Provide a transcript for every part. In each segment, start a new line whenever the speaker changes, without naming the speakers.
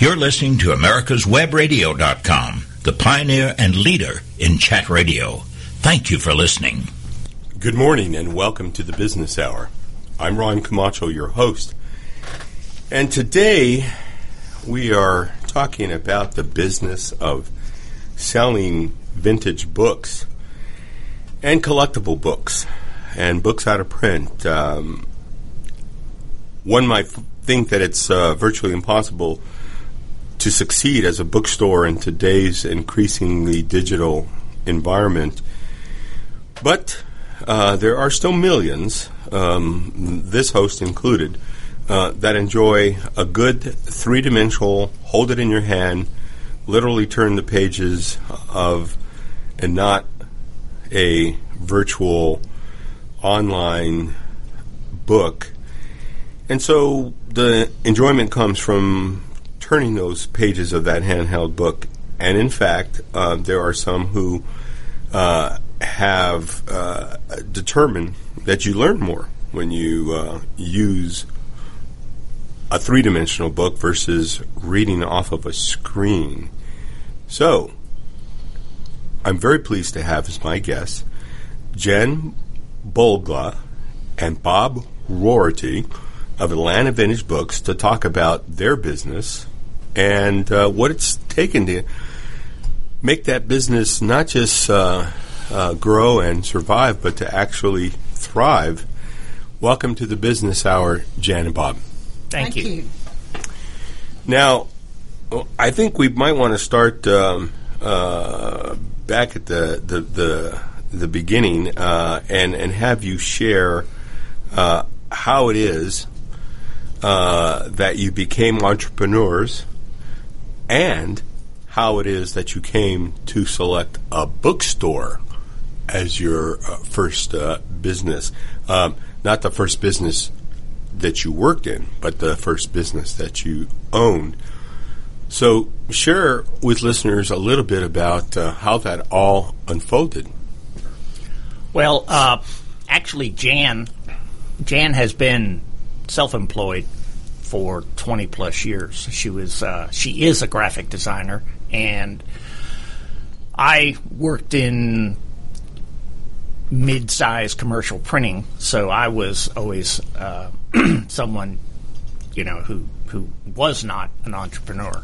You're listening to America's Webradio.com, the pioneer and leader in chat radio. Thank you for listening.
Good morning and welcome to the Business Hour. I'm Ron Camacho, your host. And today we are talking about the business of selling vintage books and collectible books and books out of print. Um, one might think that it's uh, virtually impossible to succeed as a bookstore in today's increasingly digital environment. But uh, there are still millions, um, this host included, uh, that enjoy a good three dimensional, hold it in your hand, literally turn the pages of, and not a virtual online book. And so the enjoyment comes from turning those pages of that handheld book. And in fact, uh, there are some who uh, have uh, determined that you learn more when you uh, use a three dimensional book versus reading off of a screen. So, I'm very pleased to have as my guests Jen Bolgla and Bob Rorty of Atlanta Vintage Books to talk about their business and uh, what it's taken to make that business not just uh, uh, grow and survive, but to actually thrive. Welcome to the Business Hour, Jan and Bob.
Thank,
Thank
you.
you.
Now, I think we might want to start um, uh, back at the the the, the beginning uh, and and have you share uh, how it is uh, that you became entrepreneurs and how it is that you came to select a bookstore as your uh, first uh, business. Um, not the first business that you worked in, but the first business that you owned. So, share with listeners a little bit about uh, how that all unfolded.
Well, uh, actually, Jan, Jan has been self-employed for 20 plus years. She was, uh, she is a graphic designer, and I worked in mid-sized commercial printing, so I was always uh, someone, you know, who who was not an entrepreneur.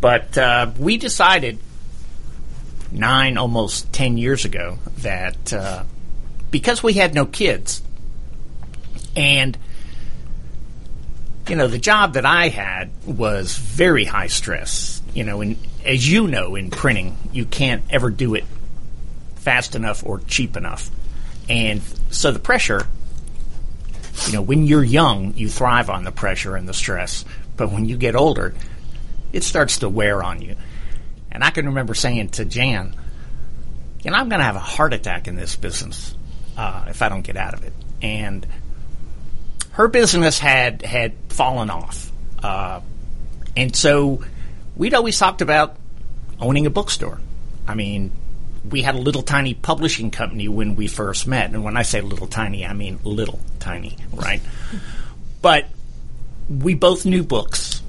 But uh, we decided nine, almost ten years ago that uh, because we had no kids, and you know, the job that I had was very high stress. You know, and as you know, in printing, you can't ever do it fast enough or cheap enough. And so the pressure, you know, when you're young, you thrive on the pressure and the stress. But when you get older, it starts to wear on you. And I can remember saying to Jan, you know, I'm going to have a heart attack in this business uh, if I don't get out of it. And her business had had fallen off, uh, and so we'd always talked about owning a bookstore. I mean, we had a little tiny publishing company when we first met, and when I say little tiny, I mean little tiny, right? but we both knew books.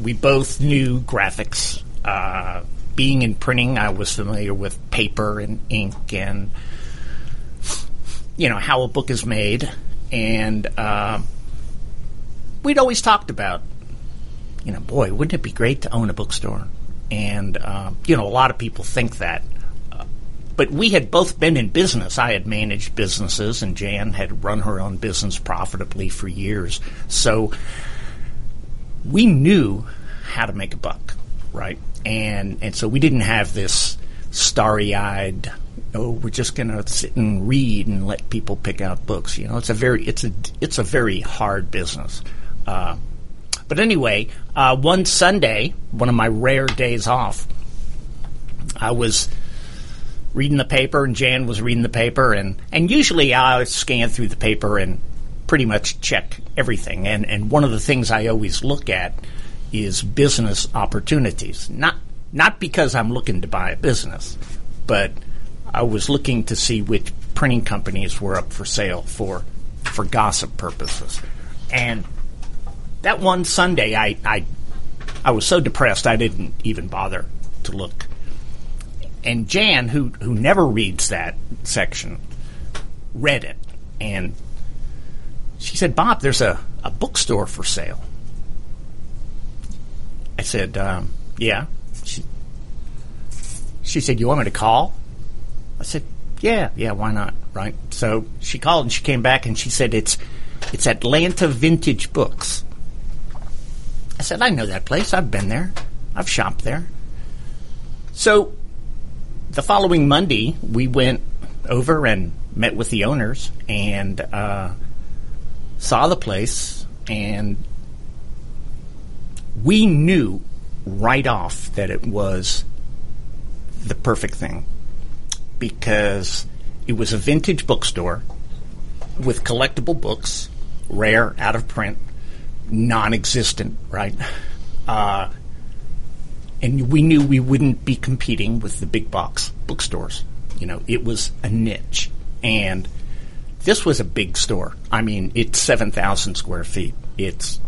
We both knew graphics. Uh, being in printing, I was familiar with paper and ink and you know how a book is made, and uh, we'd always talked about, you know, boy, wouldn't it be great to own a bookstore? And uh, you know, a lot of people think that, uh, but we had both been in business. I had managed businesses, and Jan had run her own business profitably for years. So we knew how to make a buck, right? And and so we didn't have this starry-eyed oh we're just going to sit and read and let people pick out books you know? It's a very it's a it's a very hard business. Uh, but anyway uh, one sunday one of my rare days off i was reading the paper and jan was reading the paper and and usually i scan through the paper and pretty much check everything. And and one of the things i always look at is business opportunities. Not not because i'm looking to buy a business but I was looking to see which printing companies were up for sale for for gossip purposes. And that one Sunday, I, I I was so depressed I didn't even bother to look. And Jan, who who never reads that section, read it, and she said, "Bob, there's a, a bookstore for sale." I said, um, "Yeah." She she said, "You want me to call?" I said, "Yeah, yeah, why not?" Right. So she called and she came back and she said, "It's it's Atlanta Vintage Books." I said, "I know that place. I've been there. I've shopped there." So the following Monday, we went over and met with the owners and uh, saw the place, and we knew right off that it was the perfect thing because it was a vintage bookstore with collectible books, rare, out of print, non-existent, right? Uh, and we knew we wouldn't be competing with the big box bookstores. You know, it was a niche, and this was a big store. I mean, it's seven thousand square feet. It's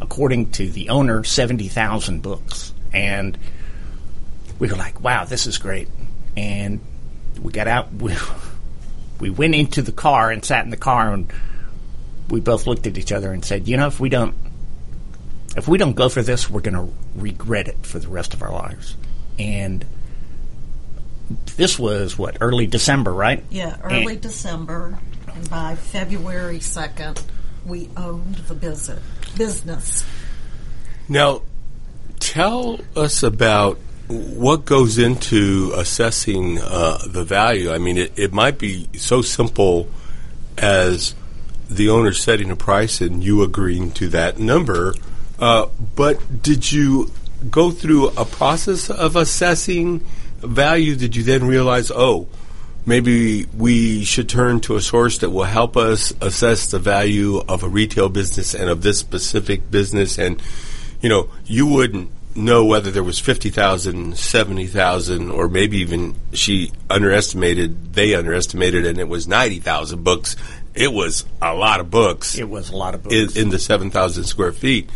according to the owner, seventy thousand books, and we were like, "Wow, this is great!" And we got out. We, we went into the car and sat in the car, and we both looked at each other and said, "You know, if we don't if we don't go for this, we're going to regret it for the rest of our lives. And this was what early December, right?
Yeah, early
And-
December, and by February second, we owned the business. Business.
Now, tell us about what goes into assessing uh, the value. I mean, it, it might be so simple as the owner setting a price and you agreeing to that number. Uh, but did you go through a process of assessing value? Did you then realize, oh, maybe we should turn to a source that will help us assess the value of a retail business and of this specific business? And, you know, you wouldn't know whether there was 50,000, 70,000, or maybe even she underestimated, they underestimated, and it was 90,000 books. It was a lot of books
It was a lot of
in,
books.
in the 7,000 square feet.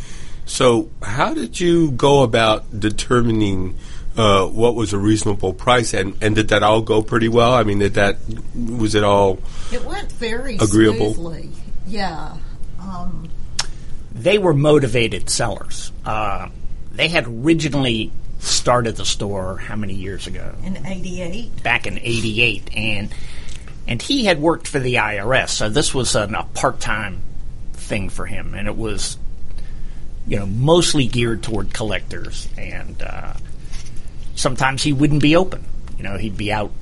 So, how did you go about determining uh, what was a reasonable price, and, and did that all go pretty well? I mean, did that was it all?
It went very
Agreeable.
smoothly. Yeah. Um,
they were motivated sellers. Uh, they had originally started the store how many years ago?
in '88.
Back in '88, and and he had worked for the IRS, so this was an, a part-time thing for him, and it was you know mostly geared toward collectors, and uh, sometimes he wouldn't be open. You know, he'd be out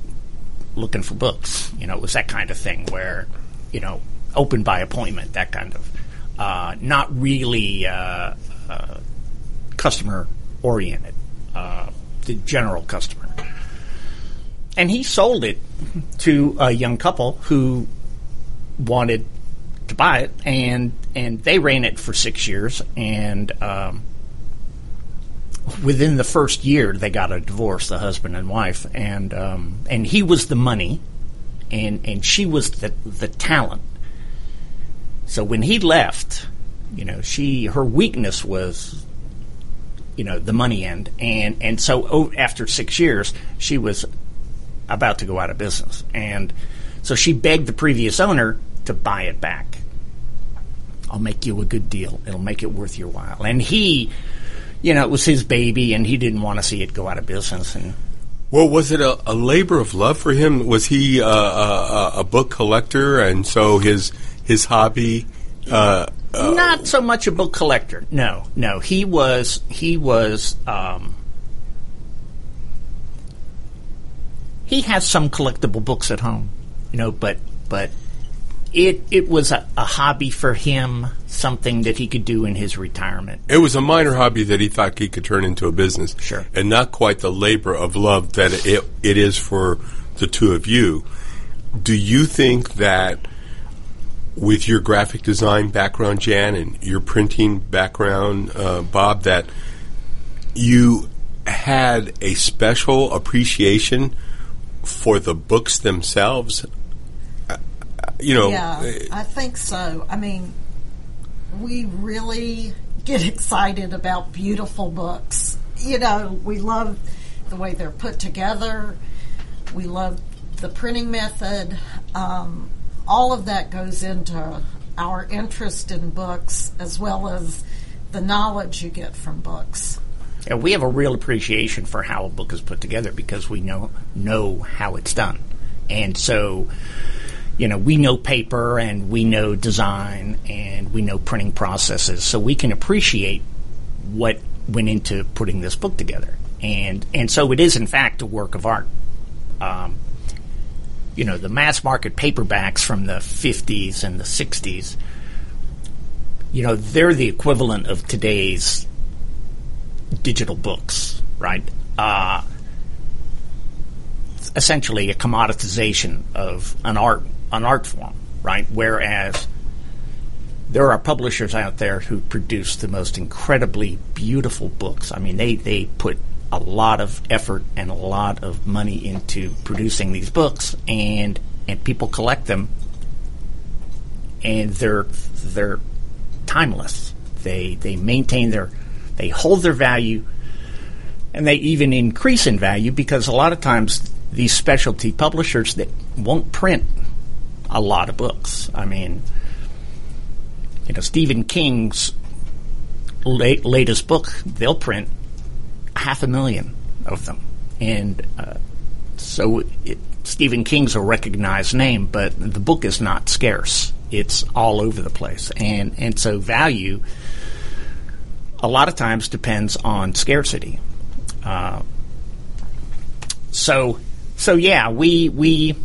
looking for books. You know, it was that kind of thing where, you know, open by appointment, that kind of, uh, not really uh, uh, customer oriented, uh, the general customer. And he sold it to a young couple who wanted to buy it, and and they ran it for six years, and um, within the first year they got a divorce, the husband and wife, and um, and he was the money, and and she was the the talent. So when he left, you know, she her weakness was, you know, the money end, and and so oh, after six years, she was about to go out of business, and so she begged the previous owner to buy it back. I'll make you a good deal. It'll make it worth your while. And he, you know, it was his baby, and he didn't want to see it go out of business. And
Well, was it a, a labor of love for him? Was he uh, a, a, book collector, and so his his hobby? Uh,
not so much a book collector. No, no. He was he was um, he has some collectible books at home, you know, but but it it was a, a hobby for him, something that he could do in his retirement.
It was a minor hobby that he thought he could turn into a business.
Sure.
And not quite the labor of love that it, it is for the two of you. Do you think that with your graphic design background, Jan, and your printing background, uh, Bob, that you had a special appreciation for the books themselves? Uh, uh, You know,
Yeah, I think so. I mean, we really get excited about beautiful books. You know, we love the way they're put together. We love the printing method. Um, all of that goes into our interest in books as well as the knowledge you get from books.
Yeah, we have a real appreciation for how a book is put together because we know know how it's done, and so you know we know paper and we know design and we know printing processes, so we can appreciate what went into putting this book together, and and so it is in fact a work of art. Um, you know the mass market paperbacks from the 50s and the 60s you know they're the equivalent of today's digital books, right? Uh, essentially a commoditization of an art an art form, right? Whereas there are publishers out there who produce the most incredibly beautiful books. I mean, they they put a lot of effort and a lot of money into producing these books, and and people collect them, and they're they're timeless. They they maintain their they hold their value and they even increase in value because a lot of times these specialty publishers that won't print a lot of books. I mean, you know, Stephen King's late, latest book, they'll print half a million of them. And uh, so it, Stephen King's a recognized name, but the book is not scarce. It's all over the place. And, and so value a lot of times depends on scarcity. Uh, so, so yeah, we we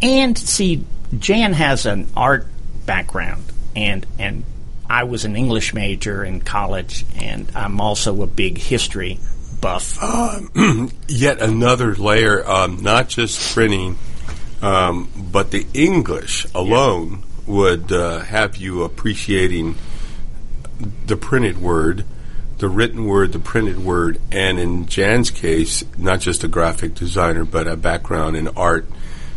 and see Jan has an art background, and and I was an English major in college, and I'm also a big history buff. Uh,
yet another layer, um, not just printing, um, but the English alone yeah. would uh, have you appreciating the printed word the written word, the printed word, and in Jan's case, not just a graphic designer, but a background in art,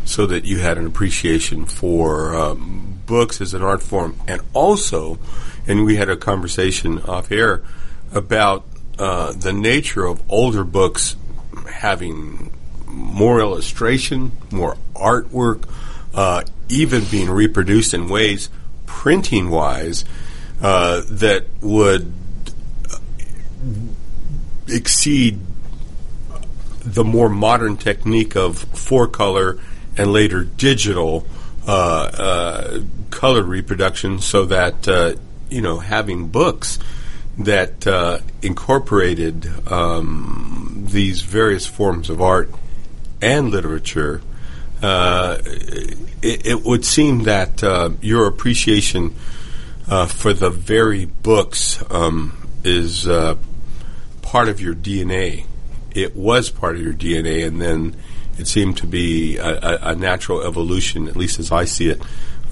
so that you had an appreciation for um, books as an art form. And also, and we had a conversation off air about uh, the nature of older books having more illustration, more artwork, uh, even being reproduced in ways, printing wise, uh, that would exceed the more modern technique of four color and later digital uh, uh, color reproduction, so that uh, you know having books that uh, incorporated um, these various forms of art and literature. Uh, it, it, would seem that uh, your appreciation for the very books um, is part of your DNA. It was part of your DNA, and then it seemed to be a, a, a natural evolution, at least as I see it,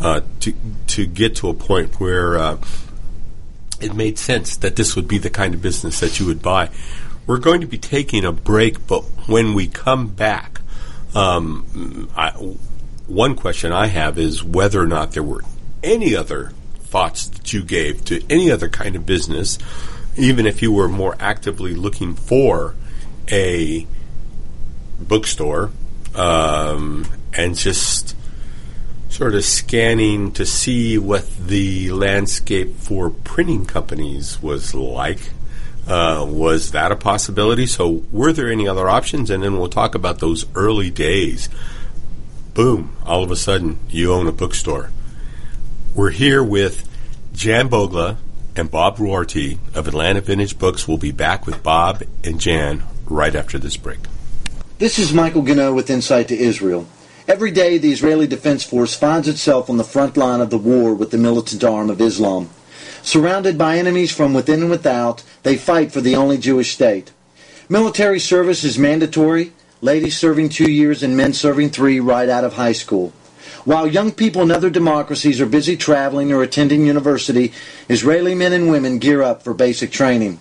uh, to to get to a point where uh, it made sense that this would be the kind of business that you would buy. We're going to be taking a break, but when we come back, um, I, one question I have is whether or not there were any other thoughts that you gave to any other kind of business even if you were more actively looking for a bookstore um, and just sort of scanning to see what the landscape for printing companies was like. Uh, was that a possibility? So, were there any other options? And then we'll talk about those early days. Boom, all of a sudden, you own a bookstore. We're here with Jan Bogla, and Bob Rorty of Atlanta Vintage Books We'll be back with Bob and Jan right after this break.
This is Michael Gano with Insight to Israel. Every day, the Israeli Defense Force finds itself on the front line of the war with the militant arm of Islam. Surrounded by enemies from within and without, they fight for the only Jewish state. Military service is mandatory, ladies serving two years and men serving three right out of high school. While young people in other democracies are busy traveling or attending university, Israeli men and women gear up for basic training.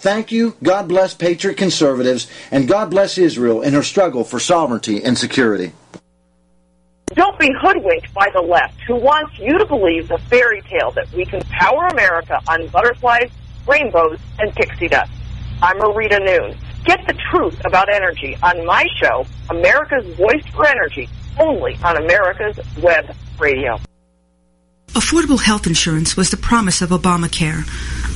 Thank you, God bless Patriot conservatives, and God bless Israel in her struggle for sovereignty and security.
Don't be hoodwinked by the left who wants you to believe the fairy tale that we can power America on butterflies, rainbows, and pixie dust. I'm Marita Noon. Get the truth about energy on my show, America's Voice for Energy, only on America's Web Radio.
Affordable health insurance was the promise of Obamacare,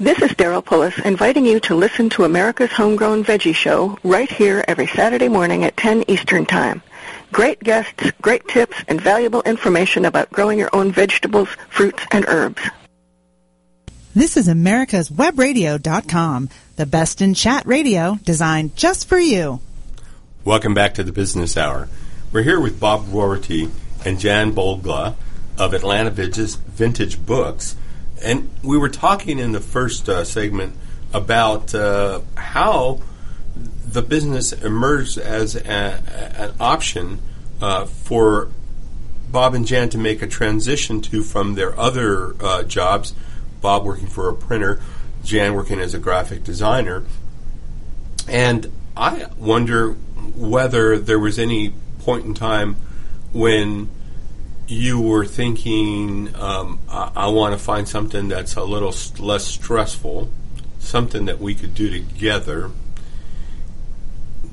This is Daryl Pullis inviting you to listen to America's Homegrown Veggie Show right here every Saturday morning at 10 Eastern Time. Great guests, great tips, and valuable information about growing your own vegetables, fruits, and herbs.
This is America's Webradio.com, the best in chat radio designed just for you.
Welcome back to the Business Hour. We're here with Bob Rorty and Jan Bolgla of Atlanta Vintage Books and we were talking in the first uh, segment about uh, how the business emerged as a, an option uh, for Bob and Jan to make a transition to from their other uh, jobs. Bob working for a printer, Jan working as a graphic designer, and I wonder whether there was any point in time when you were thinking, um, I, I want to find something that's a little st- less stressful, something that we could do together.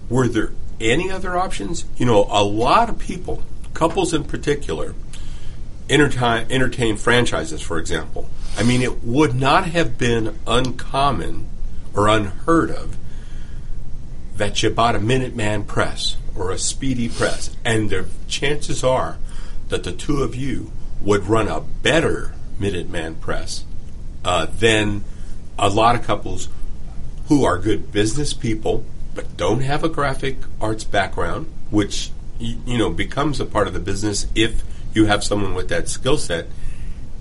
Were there any other options? You know, a lot of people, couples in particular, entertain, entertain franchises, for example. I mean, it would not have been uncommon or unheard of that you bought a Minuteman press or a Speedy press, and the chances are that the two of you would run a better Minuteman press uh, than a lot of couples who are good business people but don't have a graphic arts background, which you know becomes a part of the business if you have someone with that skill set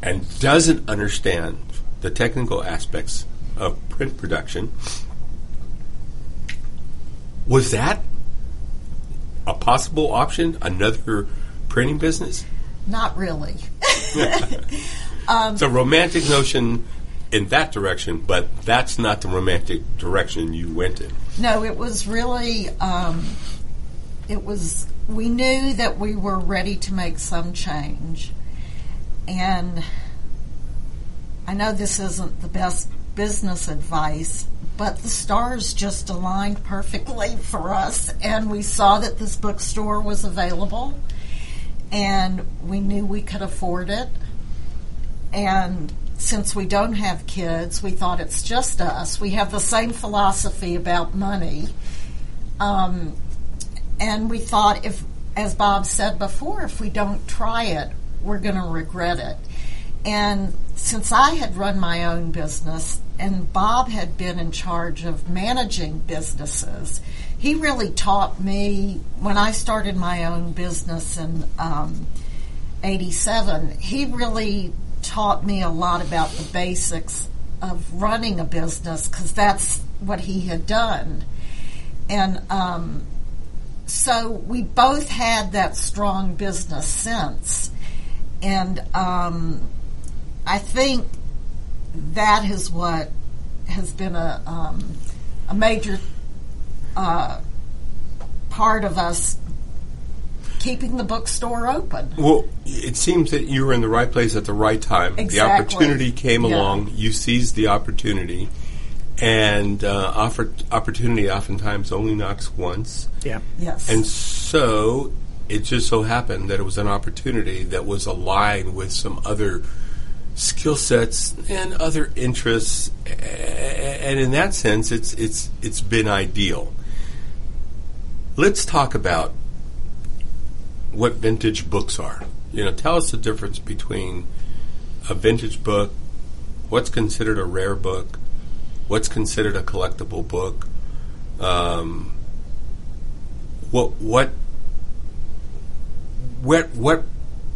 and doesn't understand the technical aspects of print production. Was that a possible option? Another printing business?
Not really.
um, it's a romantic notion in that direction, but that's not the romantic direction you went in.
No, it was really, um, it was, we knew that we were ready to make some change. And I know this isn't the best business advice, but the stars just aligned perfectly for us. And we saw that this bookstore was available and we knew we could afford it. And since we don't have kids, we thought it's just us. We have the same philosophy about money. Um, and we thought if, as Bob said before, if we don't try it, we're going to regret it. And since I had run my own business and Bob had been in charge of managing businesses, he really taught me when I started my own business in um, 87. He really taught me a lot about the basics of running a business because that's what he had done. And um, so we both had that strong business sense. And um, I think that is what has been a um, a major uh, part of us keeping the bookstore open.
Well, it seems that you were in the right place at the right time.
Exactly.
The opportunity came
Yeah.
along. You seized the opportunity, and uh, offer, opportunity oftentimes only knocks once.
Yeah.
Yes.
And so it just so happened that it was an opportunity that was aligned with some other skill sets and other interests, and in that sense, it's it's it's been ideal. Let's talk about what vintage books are. You know, tell us the difference between a vintage book, what's considered a rare book, what's considered a collectible book. Um, what what what what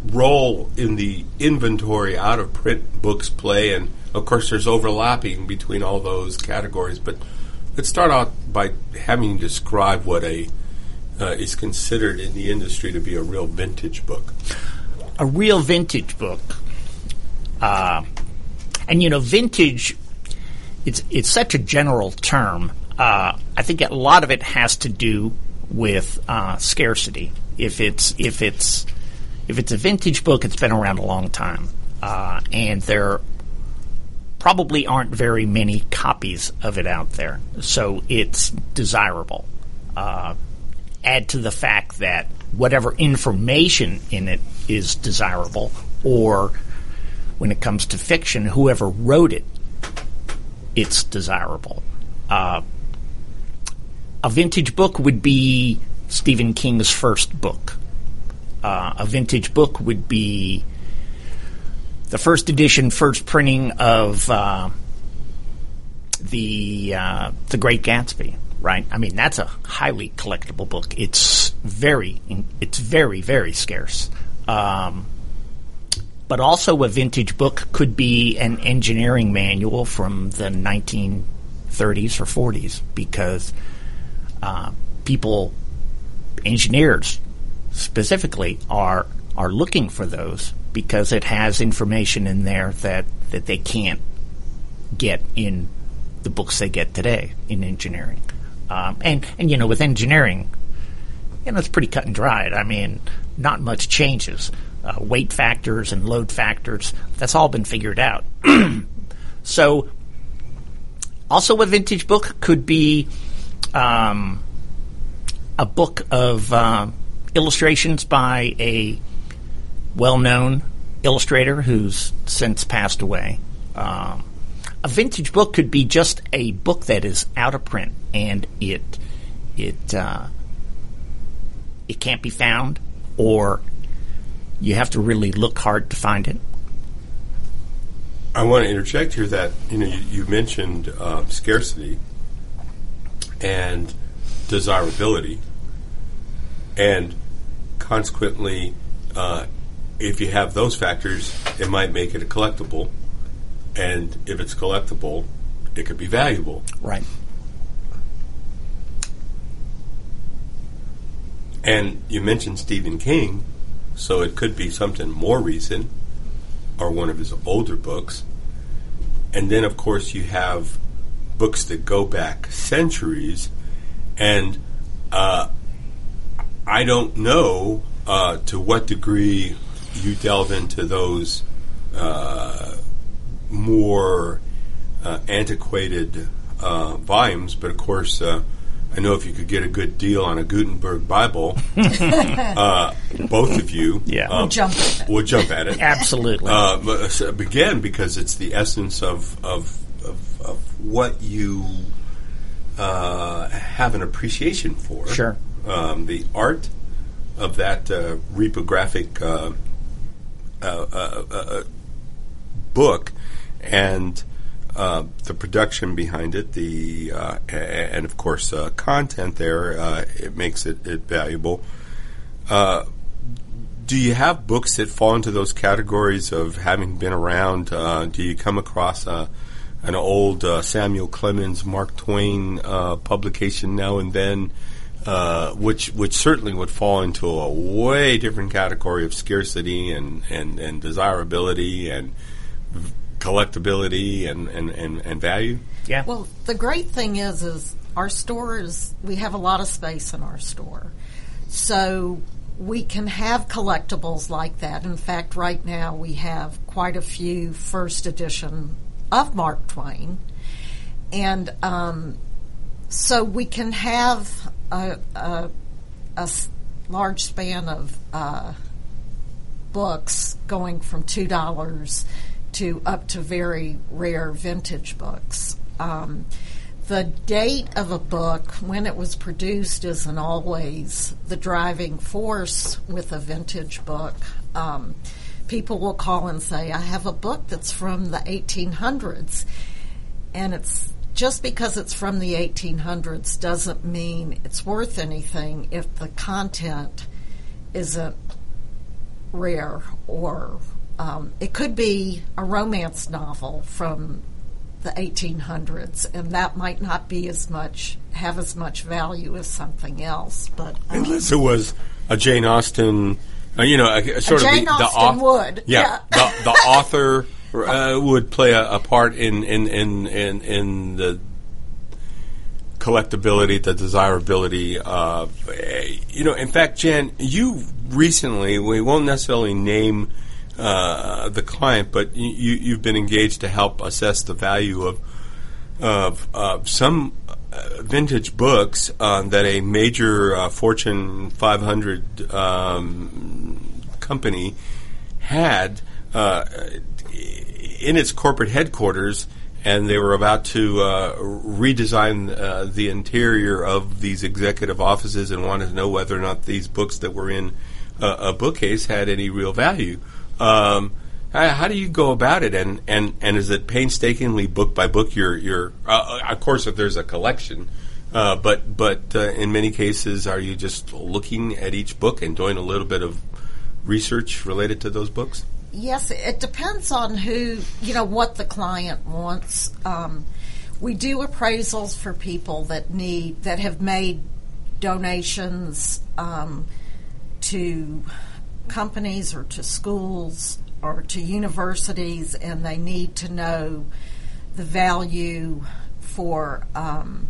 role in the inventory out of print books play and of course there's overlapping between all those categories but let's start out by having you describe what a uh, is considered in the industry to be a real vintage book
a real vintage book. Uh, and you know, vintage. It's it's such a general term. Uh, I think a lot of it has to do with uh, scarcity. If it's if it's if it's a vintage book, it's been around a long time, uh, and there probably aren't very many copies of it out there, so it's desirable. Uh, add to the fact that whatever information in it is desirable, or when it comes to fiction, whoever wrote it, it's desirable. Uh, a vintage book would be Stephen King's first book. Uh, a vintage book would be the first edition, first printing of uh, the uh, the Great Gatsby. Right? I mean, that's a highly collectible book. It's very, it's very, very scarce. Um, but also, a vintage book could be an engineering manual from the 1930s or 40s because uh, people, engineers specifically, are are looking for those because it has information in there that, that they can't get in the books they get today in engineering. Um, and, and, you know, with engineering, you know, it's pretty cut and dried. I mean, not much changes. Uh, weight factors and load factors, that's all been figured out. so, also a vintage book could be um, a book of uh, illustrations by a well known illustrator who's since passed away. Um, a vintage book could be just a book that is out of print and it it uh, it can't be found, or you have to really look hard to find it.
I want to interject here that you know you, you mentioned uh, scarcity and desirability, and consequently, uh, if you have those factors, it might make it a collectible, and if it's collectible, it could be valuable.
Right.
And you mentioned Stephen King, so it could be something more recent or one of his older books. And then, of course, you have books that go back centuries. And uh, I don't know uh, to what degree you delve into those uh, more uh, antiquated uh, volumes, but of course, uh, I know if you could get a good deal on a Gutenberg Bible, uh, both of you
Yeah.
uh,
Would jump at it.
would jump at it.
Absolutely.
Uh, so- again, because it's the essence of of, of, of what you uh, have an appreciation for.
Sure.
Um, the art of that uh, reprographic uh, uh, uh, uh, book and uh, the production behind it, the uh, and of course uh, content there, uh, it makes it, it valuable. Uh, do you have books that fall into those categories of having been around? Uh, do you come across uh, an old Samuel Clemens, Mark Twain publication now and then, which which certainly would fall into a way different category of scarcity and, and, and desirability and collectability and, and, and, and value?
yeah.
Well, the great thing is, is our store is we have a lot of space in our store, so we can have collectibles like that. In fact, right now we have quite a few first edition of Mark Twain, and um, so we can have a, a, a large span of uh, books going from two dollars to up to very rare vintage books. Um, the date of a book, when it was produced, isn't always the driving force with a vintage book. Um, people will call and say, I have a book that's from the 1800s. And it's just because it's from the 1800s doesn't mean it's worth anything if the content isn't rare or um, it could be a romance novel from the 1800s, and that might not be as much have as much value as something else. But um,
unless it was a Jane Austen, uh, you know, a, sort
a
of
Jane
the,
Austen
the
would,
yeah,
yeah.
the, the author uh, would play a, a part in in, in in in the collectability, the desirability of, you know, in fact, Jen, you recently, we won't necessarily name uh, the client, but you, you've been engaged to help assess the value of of, of some uh, vintage books uh, that a major uh, Fortune 500 um, company had uh, in its corporate headquarters, and they were about to uh, redesign the interior of these executive offices and wanted to know whether or not these books that were in a bookcase had any real value. Um, how do you go about it, and, and, and is it painstakingly book by book? Your your uh, of course, if there's a collection, uh, but but uh, in many cases, are you just looking at each book and doing a little bit of research related to those books?
Yes, it depends on who you know what the client wants. Um, we do appraisals for people that need that have made donations um, to companies or to schools or to universities, and they need to know the value for um,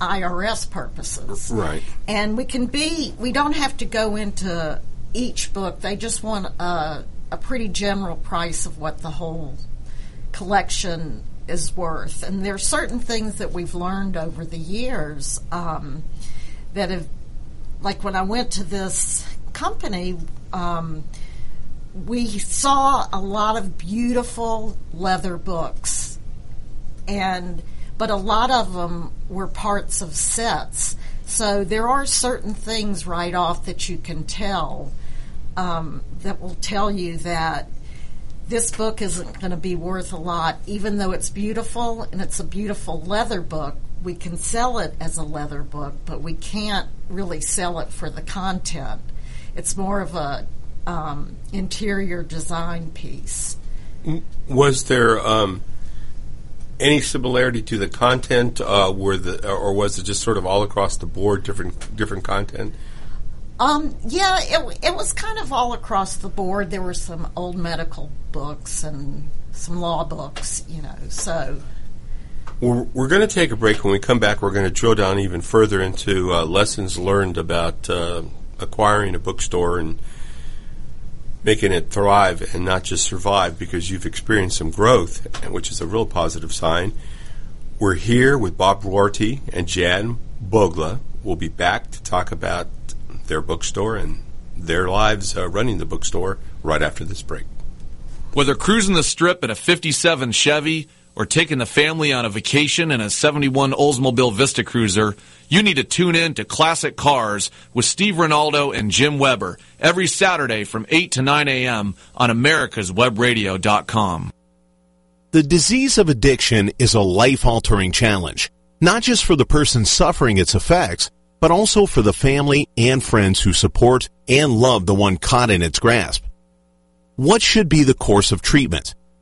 IRS purposes.
Right.
And we can be, we don't have to go into each book. They just want a, a pretty general price of what the whole collection is worth. And there are certain things that we've learned over the years um, that have, like when I went to this company, um, we saw a lot of beautiful leather books, and but a lot of them were parts of sets. So there are certain things right off that you can tell um, that will tell you that this book isn't going to be worth a lot, even though it's beautiful and it's a beautiful leather book. We can sell it as a leather book, but we can't really sell it for the content. It's more of a um, interior design piece.
Was there um, any similarity to the content, uh, were the, or was it just sort of all across the board, different different content?
Um, yeah, it, it was kind of all across the board. There were some old medical books and some law books, you know. So
we're, we're going to take a break. When we come back, we're going to drill down even further into uh, lessons learned about uh, acquiring a bookstore and making it thrive and not just survive because you've experienced some growth, which is a real positive sign. We're here with Bob Rorty and Jan Bogla. We'll be back to talk about their bookstore and their lives uh, running the bookstore right after this break.
Whether cruising the strip in a 57 Chevy or taking the family on a vacation in a 71 Oldsmobile Vista Cruiser, you need to tune in to Classic Cars with Steve Ronaldo and Jim Weber every Saturday from 8 to 9 a.m. on americaswebradio.com.
The disease of addiction is a life-altering challenge, not just for the person suffering its effects, but also for the family and friends who support and love the one caught in its grasp. What should be the course of treatment?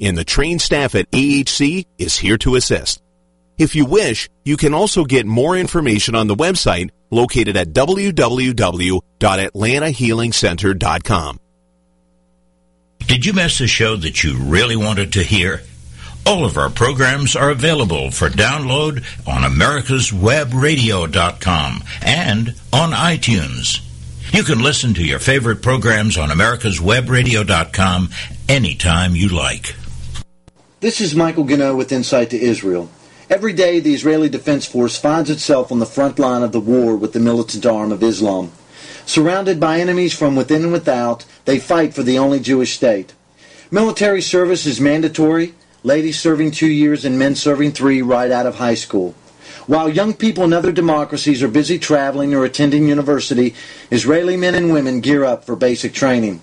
and the trained staff at AHC is here to assist. If you wish, you can also get more information on the website located at www.atlantahealingcenter.com.
Did you miss a show that you really wanted to hear? All of our programs are available for download on americaswebradio.com and on iTunes. You can listen to your favorite programs on americaswebradio.com anytime you like.
This is Michael Gano with Insight to Israel. Every day, the Israeli Defense Force finds itself on the front line of the war with the militant arm of Islam. Surrounded by enemies from within and without, they fight for the only Jewish state. Military service is mandatory, ladies serving two years and men serving three right out of high school. While young people in other democracies are busy traveling or attending university, Israeli men and women gear up for basic training.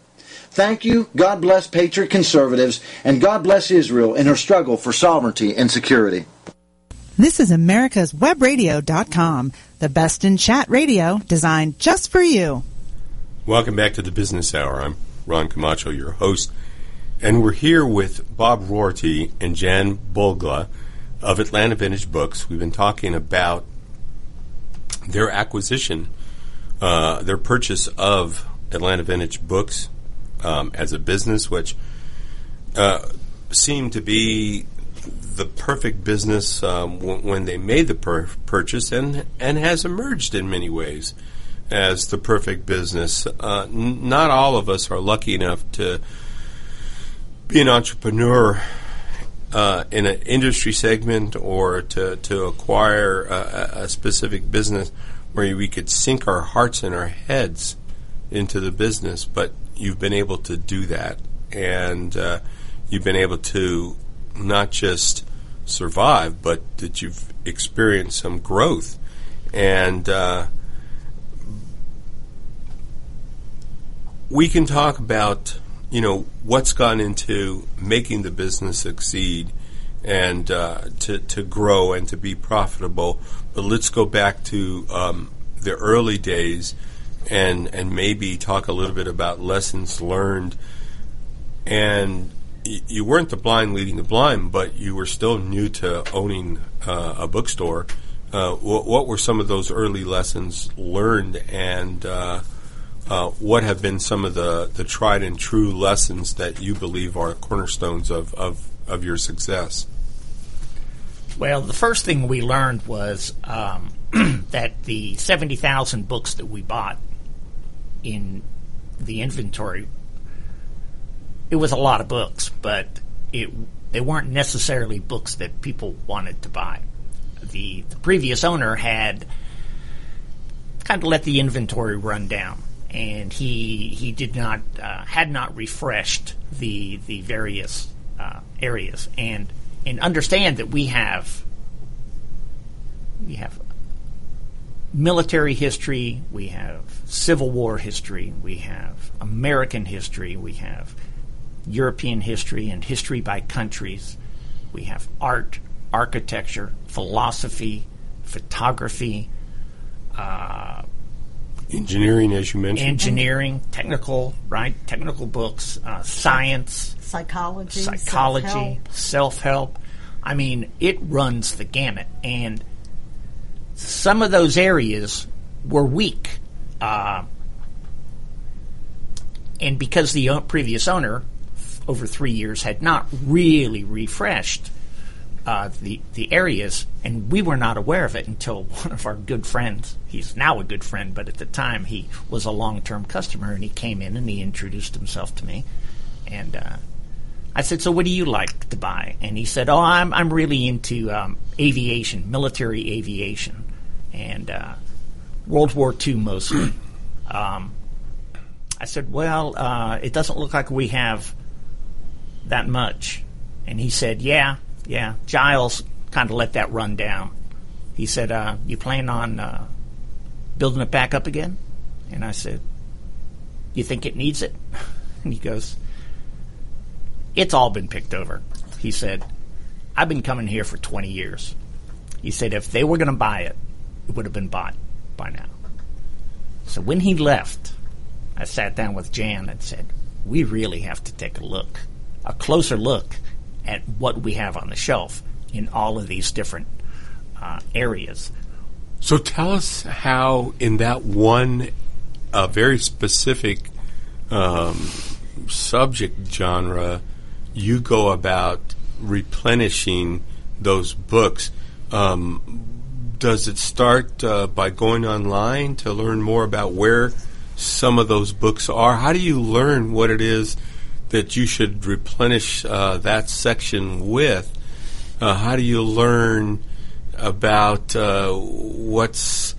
Thank you, God bless Patriot conservatives, and God bless Israel in her struggle for sovereignty and security.
This is America's Webradio.com, the best in chat radio designed just for you.
Welcome back to the Business Hour. I'm Ron Camacho, your host, and we're here with Bob Rorty and Jan Bogla of Atlanta Vintage Books. We've been talking about their acquisition, uh, their purchase of Atlanta Vintage Books um, as a business, which uh, seemed to be the perfect business um, w- when they made the per- purchase, and and has emerged in many ways as the perfect business. Uh, n- not all of us are lucky enough to be an entrepreneur uh, in an industry segment or to, to acquire a, a, specific business where we could sink our hearts and our heads into the business, but you've been able to do that. And uh, you've been able to not just survive, but that you've experienced some growth. And uh, we can talk about you know what's gone into making the business succeed and uh, to to grow and to be profitable. But let's go back to um, the early days and and maybe talk a little bit about lessons learned. And y- you weren't the blind leading the blind, but you were still new to owning uh, a bookstore. Uh, what, what, were some of those early lessons learned and uh, uh, what have been some of the, the tried and true lessons that you believe are cornerstones of, of, of your success?
Well, the first thing we learned was um, that the 70,000 books that we bought in the inventory, it was a lot of books, but it they weren't necessarily books that people wanted to buy. The, the previous owner had kind of let the inventory run down and he he did not uh, had not refreshed the the various uh, areas and and understand that we have we have military history, we have Civil War history, we have American history, we have European history and history by countries, we have art, architecture, philosophy, photography. Uh,
engineering, as you mentioned.
Engineering, technical, right? Technical books, uh, science,
psychology,
psychology, self help. I mean, it runs the gamut, and some of those areas were weak. Uh, and because the previous owner, over three years, had not really refreshed uh, the the areas, and we were not aware of it until one of our good friends. He's now a good friend, but at the time he was a long term customer, and he came in and he introduced himself to me, and uh, I said, "So what do you like to buy?" And he said, "Oh, I'm I'm really into um, aviation, military aviation," and uh, World War II mostly. Um, I said, well, uh, it doesn't look like we have that much. And he said, yeah, yeah. Giles kind of let that run down. He said, uh, you plan on uh, building it back up again? And I said, you think it needs it? And he goes, it's all been picked over. He said, I've been coming here for 20 years. He said, if they were going to buy it, it would have been bought by now. So when he left, I sat down with Jan and said, we really have to take a look, a closer look at what we have on the shelf in all of these different uh, areas.
So tell us how, in that one uh, very specific um, subject genre, you go about replenishing those books. Um, does it start uh, by going online to learn more about where some of those books are? How do you learn what it is that you should replenish uh, that section with? Uh, how do you learn about uh, what's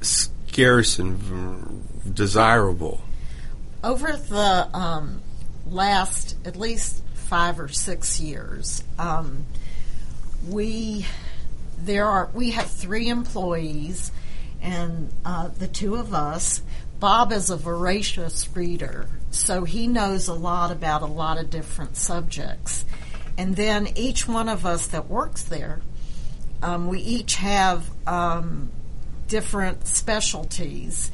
scarce and desirable?
Over the um, last at least five or six years, um, we there are we have three employees, and uh, the two of us. Bob is a voracious reader, so he knows a lot about a lot of different subjects. And then each one of us that works there, um, we each have um, different specialties.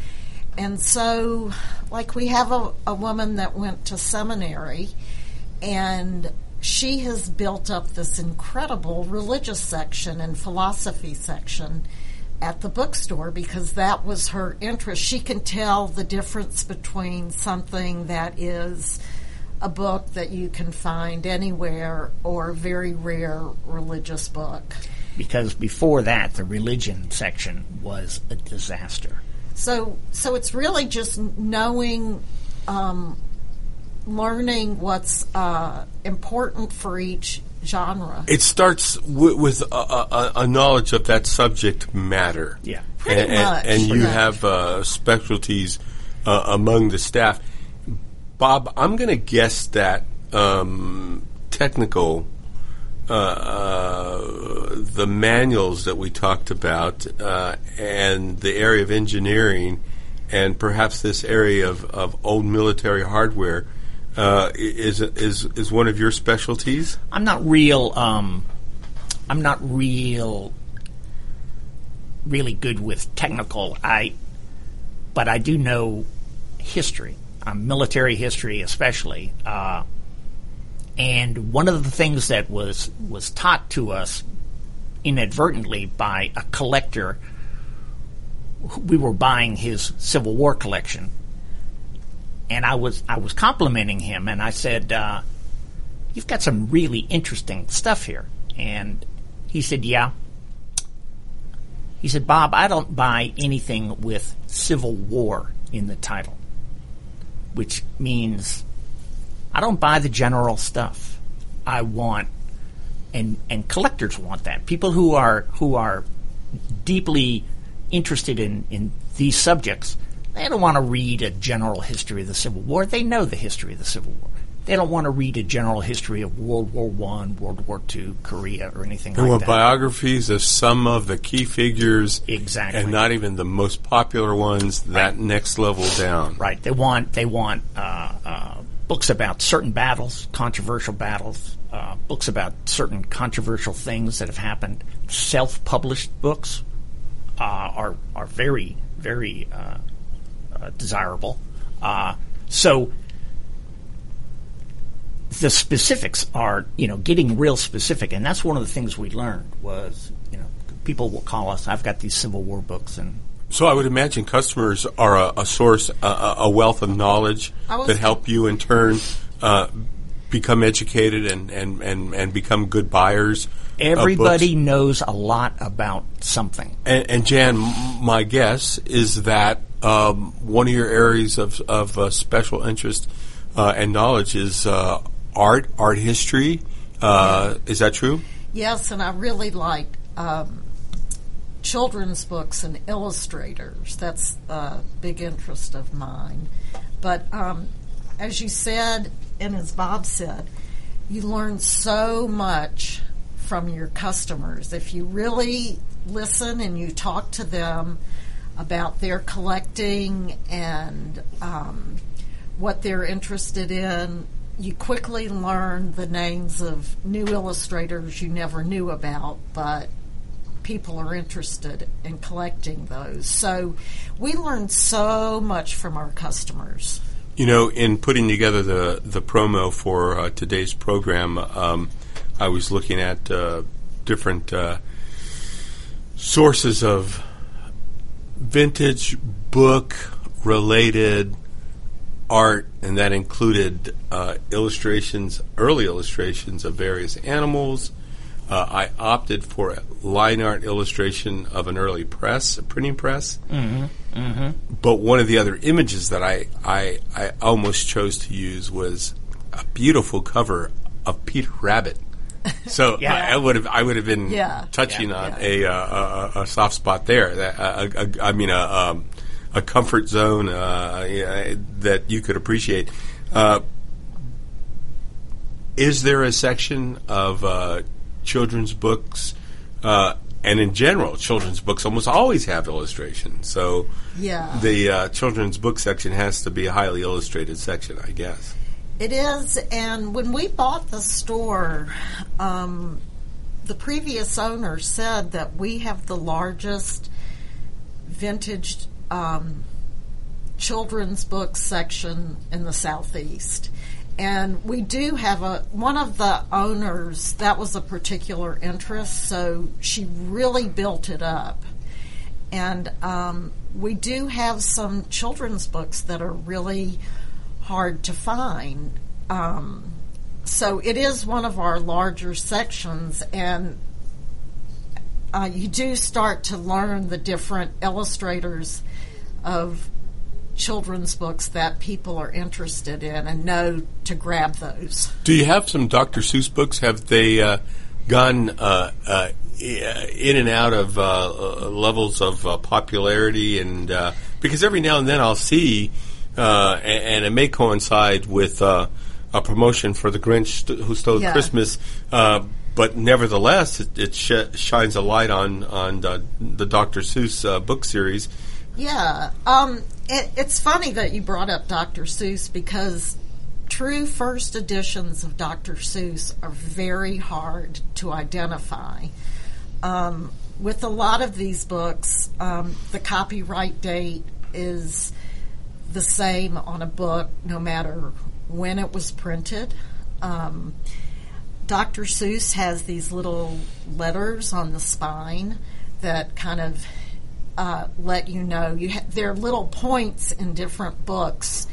And so, like, we have a, a woman that went to seminary, and she has built up this incredible religious section and philosophy section at the bookstore because that was her interest. She can tell the difference between something that is a book that you can find anywhere or a very rare religious book.
Because before that, the religion section was a disaster.
So, so it's really just knowing, um, learning what's uh, important for each genre.
It starts w- with a, a, a, knowledge of that subject matter.
Yeah,
pretty
and,
much.
And, and you
Yeah.
have uh, specialties uh, among the staff. Bob, I'm going to guess that um, technical, uh, uh, the manuals that we talked about, uh, and the area of engineering, and perhaps this area of, of old military hardware. Uh, is is is one of your specialties?
I'm not real. Um, I'm not real. Really good with technical. I, but I do know history, um, military history especially. Uh, and one of the things that was was taught to us inadvertently by a collector. We were buying his Civil War collection, and I was I was complimenting him, and I said, uh, "You've got some really interesting stuff here." And he said, "Yeah." He said, "Bob, I don't buy anything with Civil War in the title, which means I don't buy the general stuff. I want." And, and collectors want that. People who are who are deeply interested in, in these subjects, they don't want to read a general history of the Civil War. They know the history of the Civil War. They don't want to read a general history of World War One, World War Two, Korea, or anything like that.
They
like
want
that.
biographies of some of the key figures,
Exactly.
and not even the most popular ones. That next level down.
Right. They want they want uh, uh, books about certain battles, controversial battles, uh, books about certain controversial things that have happened. Self-published books uh, are are very very uh, desirable. Uh, so the specifics are you know getting real specific, and that's one of the things we learned was you know people will call us. I've got these Civil War books and.
So I would imagine customers are a, a source, a, a a wealth of knowledge that help you in turn uh, become educated and, and, and, and become good buyers. Of
Everybody
books.
knows a lot about something.
And, and Jan, my guess is that um, one of your areas of, of uh, special interest uh, and knowledge is uh, art, art history. Uh, is that true?
Yes, and I really like um, children's books and illustrators. That's a big interest of mine. But um, as you said, and as Bob said, you learn so much from your customers. If you really listen and you talk to them about their collecting and um, what they're interested in, you quickly learn the names of new illustrators you never knew about, but people are interested in collecting those. So we learn so much from our customers.
You know, in putting together the the promo for uh, today's program, um, I was looking at uh, different uh, sources of vintage book related art, and that included uh, illustrations, early illustrations of various animals. Uh, I opted for a line art illustration of an early press, a printing press.
Mm-hmm. Mm-hmm.
But one of the other images that I, I, I almost chose to use was a beautiful cover of Peter Rabbit. So
Yeah.
I, I would have I would have been
Yeah.
touching
Yeah,
on. A, uh, a a soft spot there. That uh, a, a, I mean a um, a comfort zone uh, yeah, that you could appreciate. Uh, is there a section of uh, children's books, uh, and in general, children's books almost always have illustrations. So
Yeah.
the uh, children's book section has to be a highly illustrated section, I guess.
It is, and when we bought the store, um, the previous owner said that we have the largest vintage um, children's book section in the southeast. And we do have a one of the owners that was a particular interest, so she really built it up. And um, we do have some children's books that are really hard to find. Um, so it is one of our larger sections, and uh, you do start to learn the different illustrators of children's books that people are interested in and know to grab those.
Do you have some Dr. Seuss books? Have they uh, gone uh, uh, in and out of uh, levels of uh, popularity? And uh, because every now and then I'll see, uh, and, and it may coincide with uh, a promotion for the Grinch st- Who Stole
Yeah.
Christmas. Uh, but nevertheless, it, it sh- shines a light on on the, the Dr. Seuss uh, book series.
Yeah, um, it, it's funny that you brought up Dr. Seuss because true first editions of Dr. Seuss are very hard to identify. Um, with a lot of these books, um, the copyright date is the same on a book no matter when it was printed. Um, Dr. Seuss has these little letters on the spine that kind of uh, let you know. You ha- there are little points in different books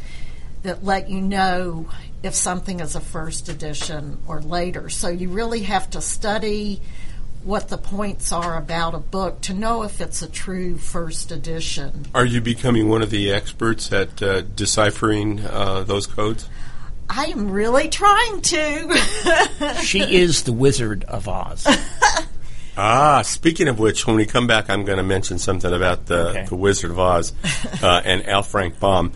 that let you know if something is a first edition or later. So you really have to study what the points are about a book to know if it's a true first edition.
Are you becoming one of the experts at uh, deciphering uh, those codes?
I am really trying to.
She is the Wizard of Oz.
Ah, speaking of which, when we come back, I'm going to mention something about the,
Okay.
the Wizard of Oz uh, and L. Frank Baum.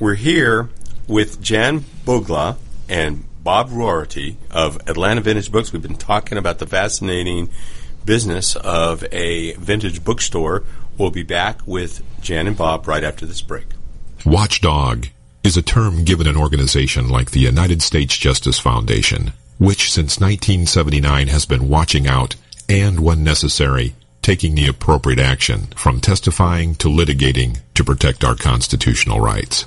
We're here with Jan Bogla and Bob Rorty of Atlanta Vintage Books. We've been talking about the fascinating business of a vintage bookstore. We'll be back with Jan and Bob right after this break.
Watchdog is a term given an organization like the United States Justice Foundation, which since 1979 has been watching out and, when necessary, taking the appropriate action from testifying to litigating to protect our constitutional rights.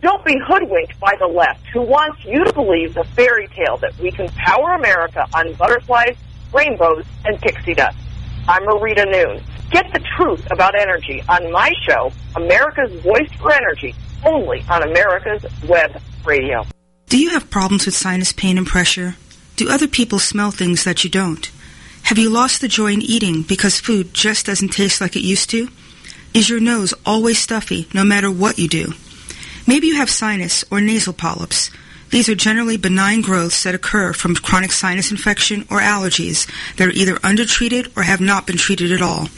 Don't be hoodwinked by the left who wants you to believe the fairy tale that we can power America on butterflies, rainbows, and pixie dust. I'm Marita Noon. Get the truth about energy on my show, America's Voice for Energy, only on America's Web Radio.
Do you have problems with sinus pain and pressure? Do other people smell things that you don't? Have you lost the joy in eating because food just doesn't taste like it used to? Is your nose always stuffy no matter what you do? Maybe you have sinus or nasal polyps. These are generally benign growths that occur from chronic sinus infection or allergies that are either undertreated or have not been treated at all.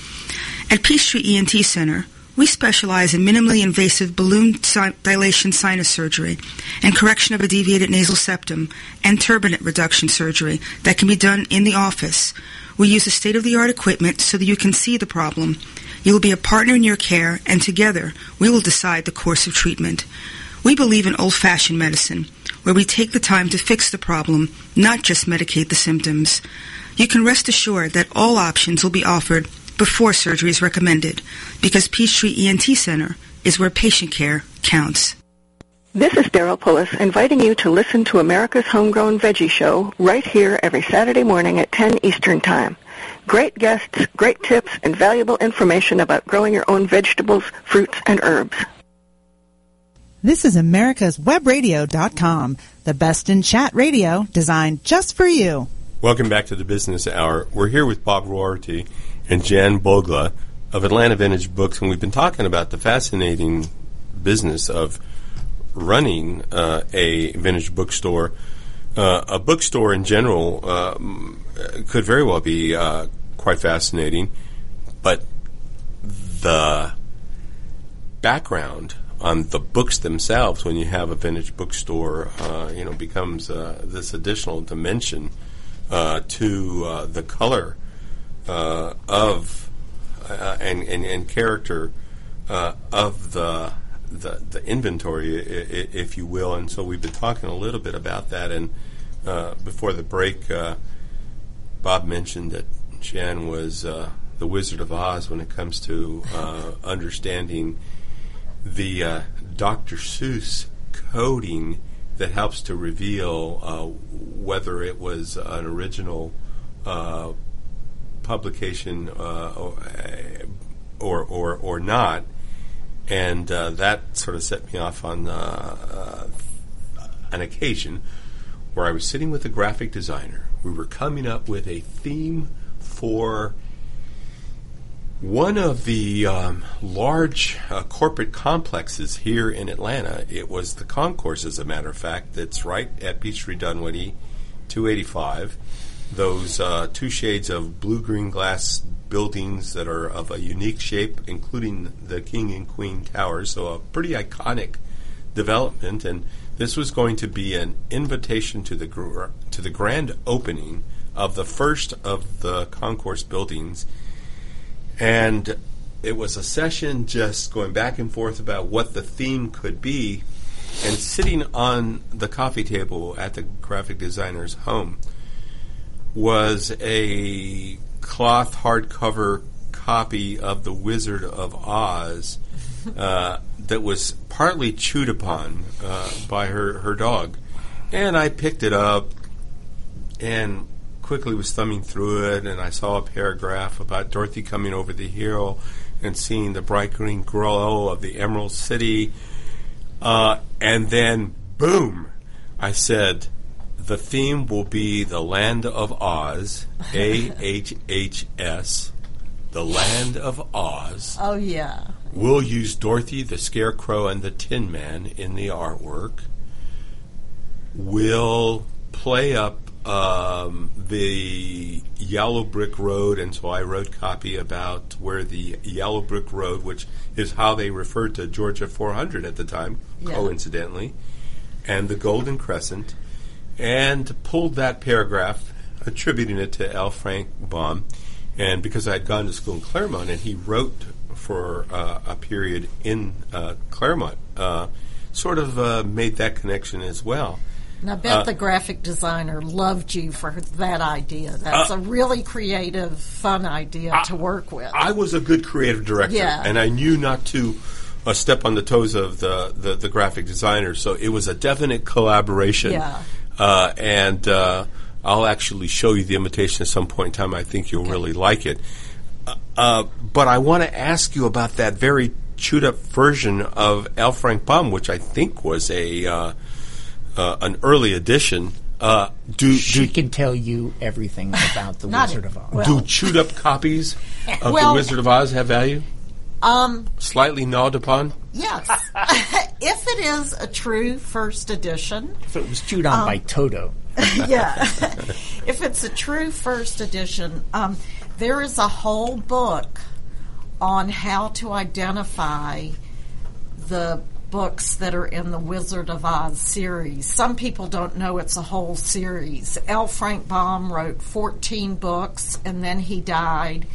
At Peachtree ENT Center, we specialize in minimally invasive balloon dilation sinus surgery and correction of a deviated nasal septum and turbinate reduction surgery that can be done in the office. We use a state-of-the-art equipment so that you can see the problem. You will be a partner in your care, and together we will decide the course of treatment. We believe in old-fashioned medicine, where we take the time to fix the problem, not just medicate the symptoms. You can rest assured that all options will be offered before surgery is recommended, because Peachtree ENT Center is where patient care counts.
This is Daryl Pullis inviting you to listen to America's Homegrown Veggie Show right here every Saturday morning at 10 Eastern Time. Great guests, great tips, and valuable information about growing your own vegetables, fruits, and herbs.
This is America's Webradio.com, the best in chat radio designed just for you.
Welcome back to the Business Hour. We're here with Bob Rorty and Jan Bogla of Atlanta Vintage Books, and we've been talking about the fascinating business of running uh, a vintage bookstore. Uh, a bookstore in general um, could very well be uh, quite fascinating, but the background on the books themselves when you have a vintage bookstore, uh, you know, becomes uh, this additional dimension uh, to uh, the color uh, of uh, and, and and character of the, the the inventory, if you will. And so we've been talking a little bit about that. And before the break, Bob mentioned that Jan was the Wizard of Oz when it comes to understanding the uh, Dr. Seuss coding that helps to reveal uh, whether it was an original uh, publication uh, or, or or not, and uh, that sort of set me off on uh, an occasion where I was sitting with a graphic designer. We were coming up with a theme for one of the um, large uh, corporate complexes here in Atlanta, it was the concourse, as a matter of fact, that's right at Peachtree Dunwoody, 285. Those uh, two shades of blue green glass buildings that are of a unique shape, including the King and Queen Towers, so a pretty iconic development. And this was going to be an invitation to the gr- to the grand opening of the first of the concourse buildings and it was a session just going back and forth about what the theme could be. And sitting on the coffee table at the graphic designer's home was a cloth hardcover copy of The Wizard of Oz uh, that was partly chewed upon uh, by her, her dog. And I picked it up and quickly was thumbing through it, and I saw a paragraph about Dorothy coming over the hill and seeing the bright green glow of the Emerald City. Uh, and then, boom, I said, the theme will be the Land of Oz, A H H S, the Land of Oz.
Oh, yeah.
We'll use Dorothy, the Scarecrow, and the Tin Man in the artwork. We'll play up um, the Yellow Brick Road, and so I wrote copy about where the Yellow Brick Road, which is how they referred to Georgia 400 at the time,
Yeah.
coincidentally, and the Golden Crescent, and pulled that paragraph, attributing it to L. Frank Baum, and because I had gone to school in Claremont, and he wrote for uh, a period in uh, Claremont, uh, sort of uh, made that connection as well.
And I bet
Uh,
the graphic designer loved you for that idea. That's
Uh,
a really creative, fun idea to work with.
I was a good creative director,
Yeah.
and I knew not to uh, step on the toes of the, the, the graphic designer. So it was a definite collaboration.
Yeah.
Uh, and uh, I'll actually show you the invitation at some point in time. I think you'll really like it. uh, but I want to ask you about that very chewed up version of L. Frank Baum, which I think was a uh, uh, an early edition. Uh, do
she
do,
can tell you everything about the Wizard of Oz.
well-
do chewed up copies of
Well-
the Wizard of Oz have value?
Um,
Slightly gnawed upon.
yes. if it is a true first edition,
if it was chewed on by Toto,
yeah. if it's a true first edition, um, there is a whole book on how to identify the books that are in the Wizard of Oz series. Some people don't know it's a whole series. L. Frank Baum wrote 14 books and then he died.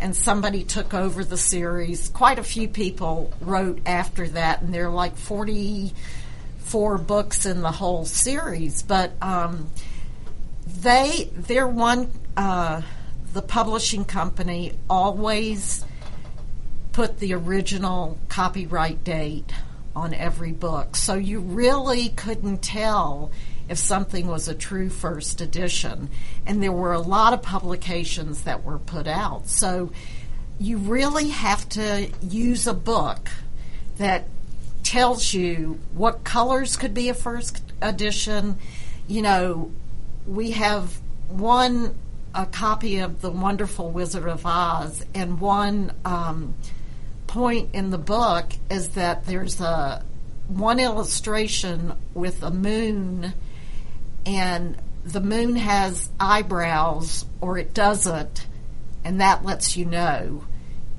And somebody took over the series. Quite a few people wrote after that, and there are like 44 books in the whole series. But um, they they're one uh, the publishing company always put the original copyright date on every book so you really couldn't tell if something was a true first edition. And there were a lot of publications that were put out. So you really have to use a book that tells you what colors could be a first edition. You know we have one a copy of the Wonderful Wizard of Oz, and one um, point in the book is that there's a one illustration with a moon, and the moon has eyebrows or it doesn't, and that lets you know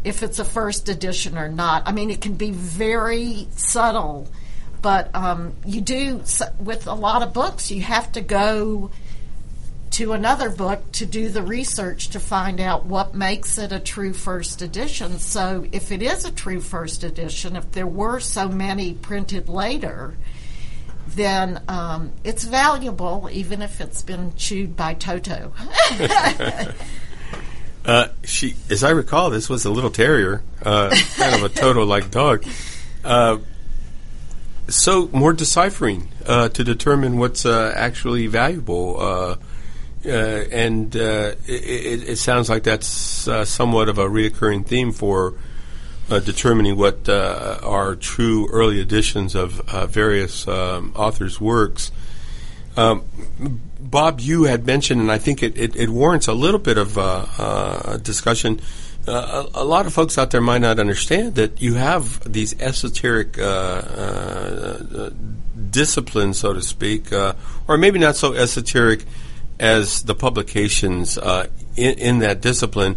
if it's a first edition or not. I mean, it can be very subtle, but um, you do with a lot of books. You have to go to another book to do the research to find out what makes it a true first edition. So, if it is a true first edition, if there were so many printed later, then um, it's valuable, even if it's been chewed by Toto.
Uh, she, as I recall, this was a little terrier, uh, kind of a Toto-like dog. Uh, so more deciphering uh, to determine what's uh, actually valuable, uh, and it, it sounds like that's somewhat of a reoccurring theme for uh, determining what uh, are true early editions of uh, various um, authors' works. Um, Bob, you had mentioned, and I think it, it, it warrants a little bit of uh, uh, discussion. Uh, a, a lot of folks out there might not understand that you have these esoteric disciplines, so to speak, or maybe not so esoteric as the publications in, in that discipline.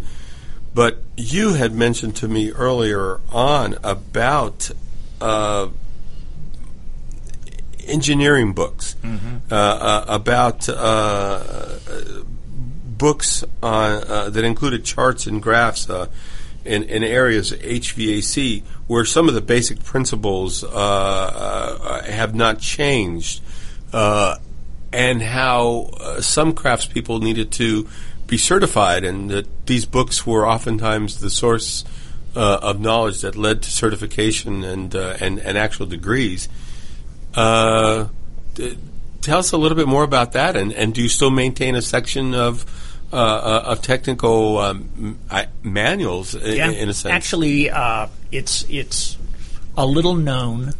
But you had mentioned to me earlier on about uh, engineering books, uh, uh, about uh, books on, uh, that included charts and graphs uh, in, in areas of HVAC where some of the basic principles uh, uh, have not changed, uh, and how uh, some craftspeople needed to be certified, and that these books were oftentimes the source uh, of knowledge that led to certification and uh, and, and actual degrees. Uh, d- tell us a little bit more about that, and, and do you still maintain a section of uh, uh, of technical um, manuals in,
yeah,
in a sense?
actually, uh, it's it's a little known.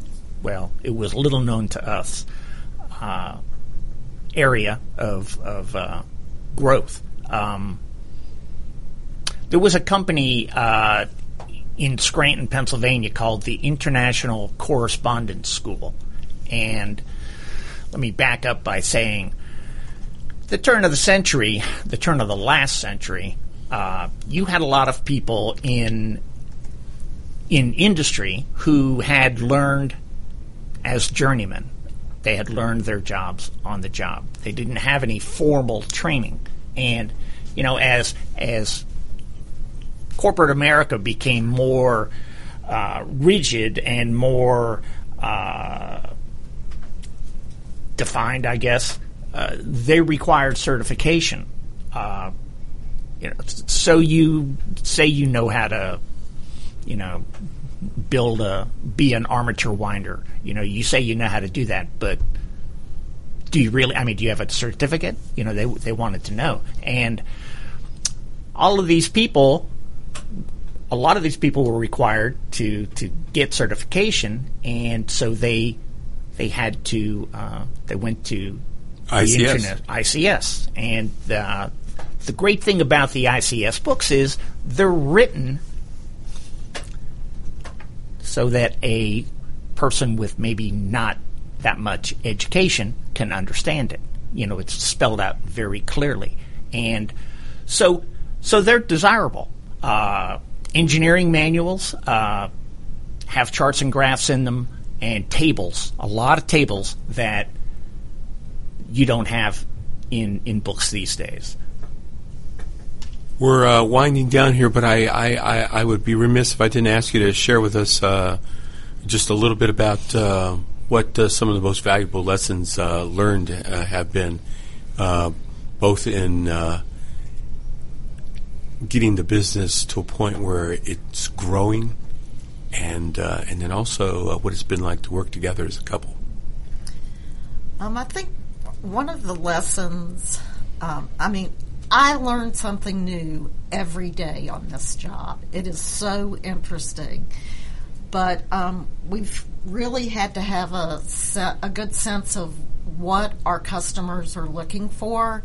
Well, it was little known to us. Uh, area of of uh, growth. Um, there was a company uh, in Scranton, Pennsylvania, called the International Correspondence School, and let me back up by saying, the turn of the century, the turn of the last century, uh, you had a lot of people in in industry who had learned as journeymen. They had learned their jobs on the job. They didn't have any formal training, and you know, as as corporate America became more uh, rigid and more uh, defined, I guess, uh, they required certification. Uh, you know, so you say you know how to, you know, build a be an armature winder. You know, you say you know how to do that, but do you really? I mean, do you have a certificate? You know, they they wanted to know, and all of these people a lot of these people were required to to get certification, and so they they had to uh, they went to the internet ICS, and uh, the great thing about the ICS books is they're written so that a person with maybe not that much education can understand it. You know, it's spelled out very clearly, and so so they're desirable. Uh, engineering manuals uh, have charts and graphs in them, and tables. A lot of tables that you don't have in in books these days.
We're uh, winding down here, but I, I, I, I would be remiss if I didn't ask you to share with us uh, just a little bit about uh, what uh, some of the most valuable lessons uh, learned uh, have been, uh, both in uh, getting the business to a point where it's growing, and uh, and then also what it's been like to work together as a couple.
Um, I think one of the lessons, um, I mean, I learn something new every day on this job. It is so interesting. But um, we've really had to have a, se- a good sense of what our customers are looking for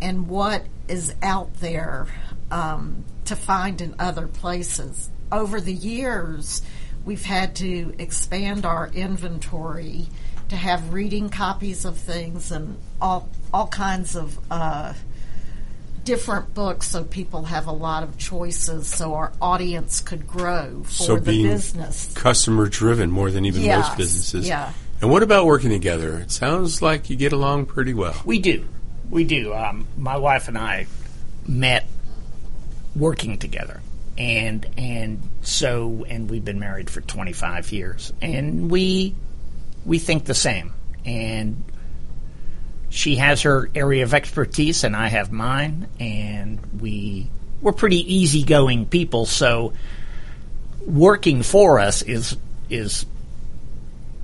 and what is out there um, to find in other places. Over the years, we've had to expand our inventory to have reading copies of things and all all kinds of uh, different books, so people have a lot of choices, so our audience could grow for
so
the
being
business.
customer driven more than even
Yes,
most businesses.
yeah.
And what about working together? It sounds like you get along pretty well.
We do. We do. Um, my wife and I met working together. And and so and we've been married for 25 years and we we think the same. And she has her area of expertise and I have mine and we we're pretty easygoing people so working for us is is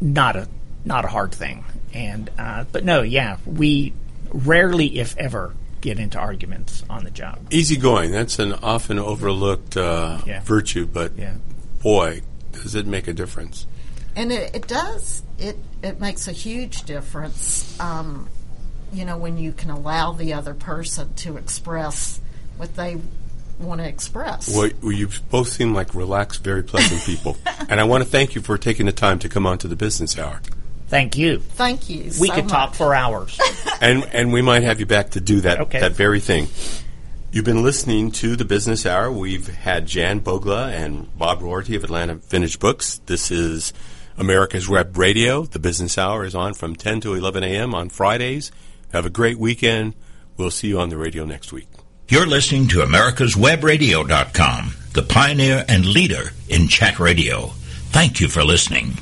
not a not a hard thing. And uh, but no, yeah, we rarely, if ever, get into arguments on the job.
Easygoing, that's an often overlooked uh,
Yeah.
virtue, but
Yeah.
boy, does it make a difference.
And it, it does. It it makes a huge difference. Um, you know, when you can allow the other person to express what they want to express.
Well, you both seem like relaxed, very pleasant people. and I want to thank you for taking the time to come on to the business hour.
Thank you.
Thank you.
We
so
could talk for hours.
and and we might have you back to do that
Okay.
that very thing. You've been listening to the Business Hour. We've had Jan Bogla and Bob Rorty of Atlanta Vintage Books. This is America's Web Radio. The Business Hour is on from 10 to 11 a.m. on Fridays. Have a great weekend. We'll see you on the radio next week.
You're listening to America'sWebRadio.com, the pioneer and leader in chat radio. Thank you for listening.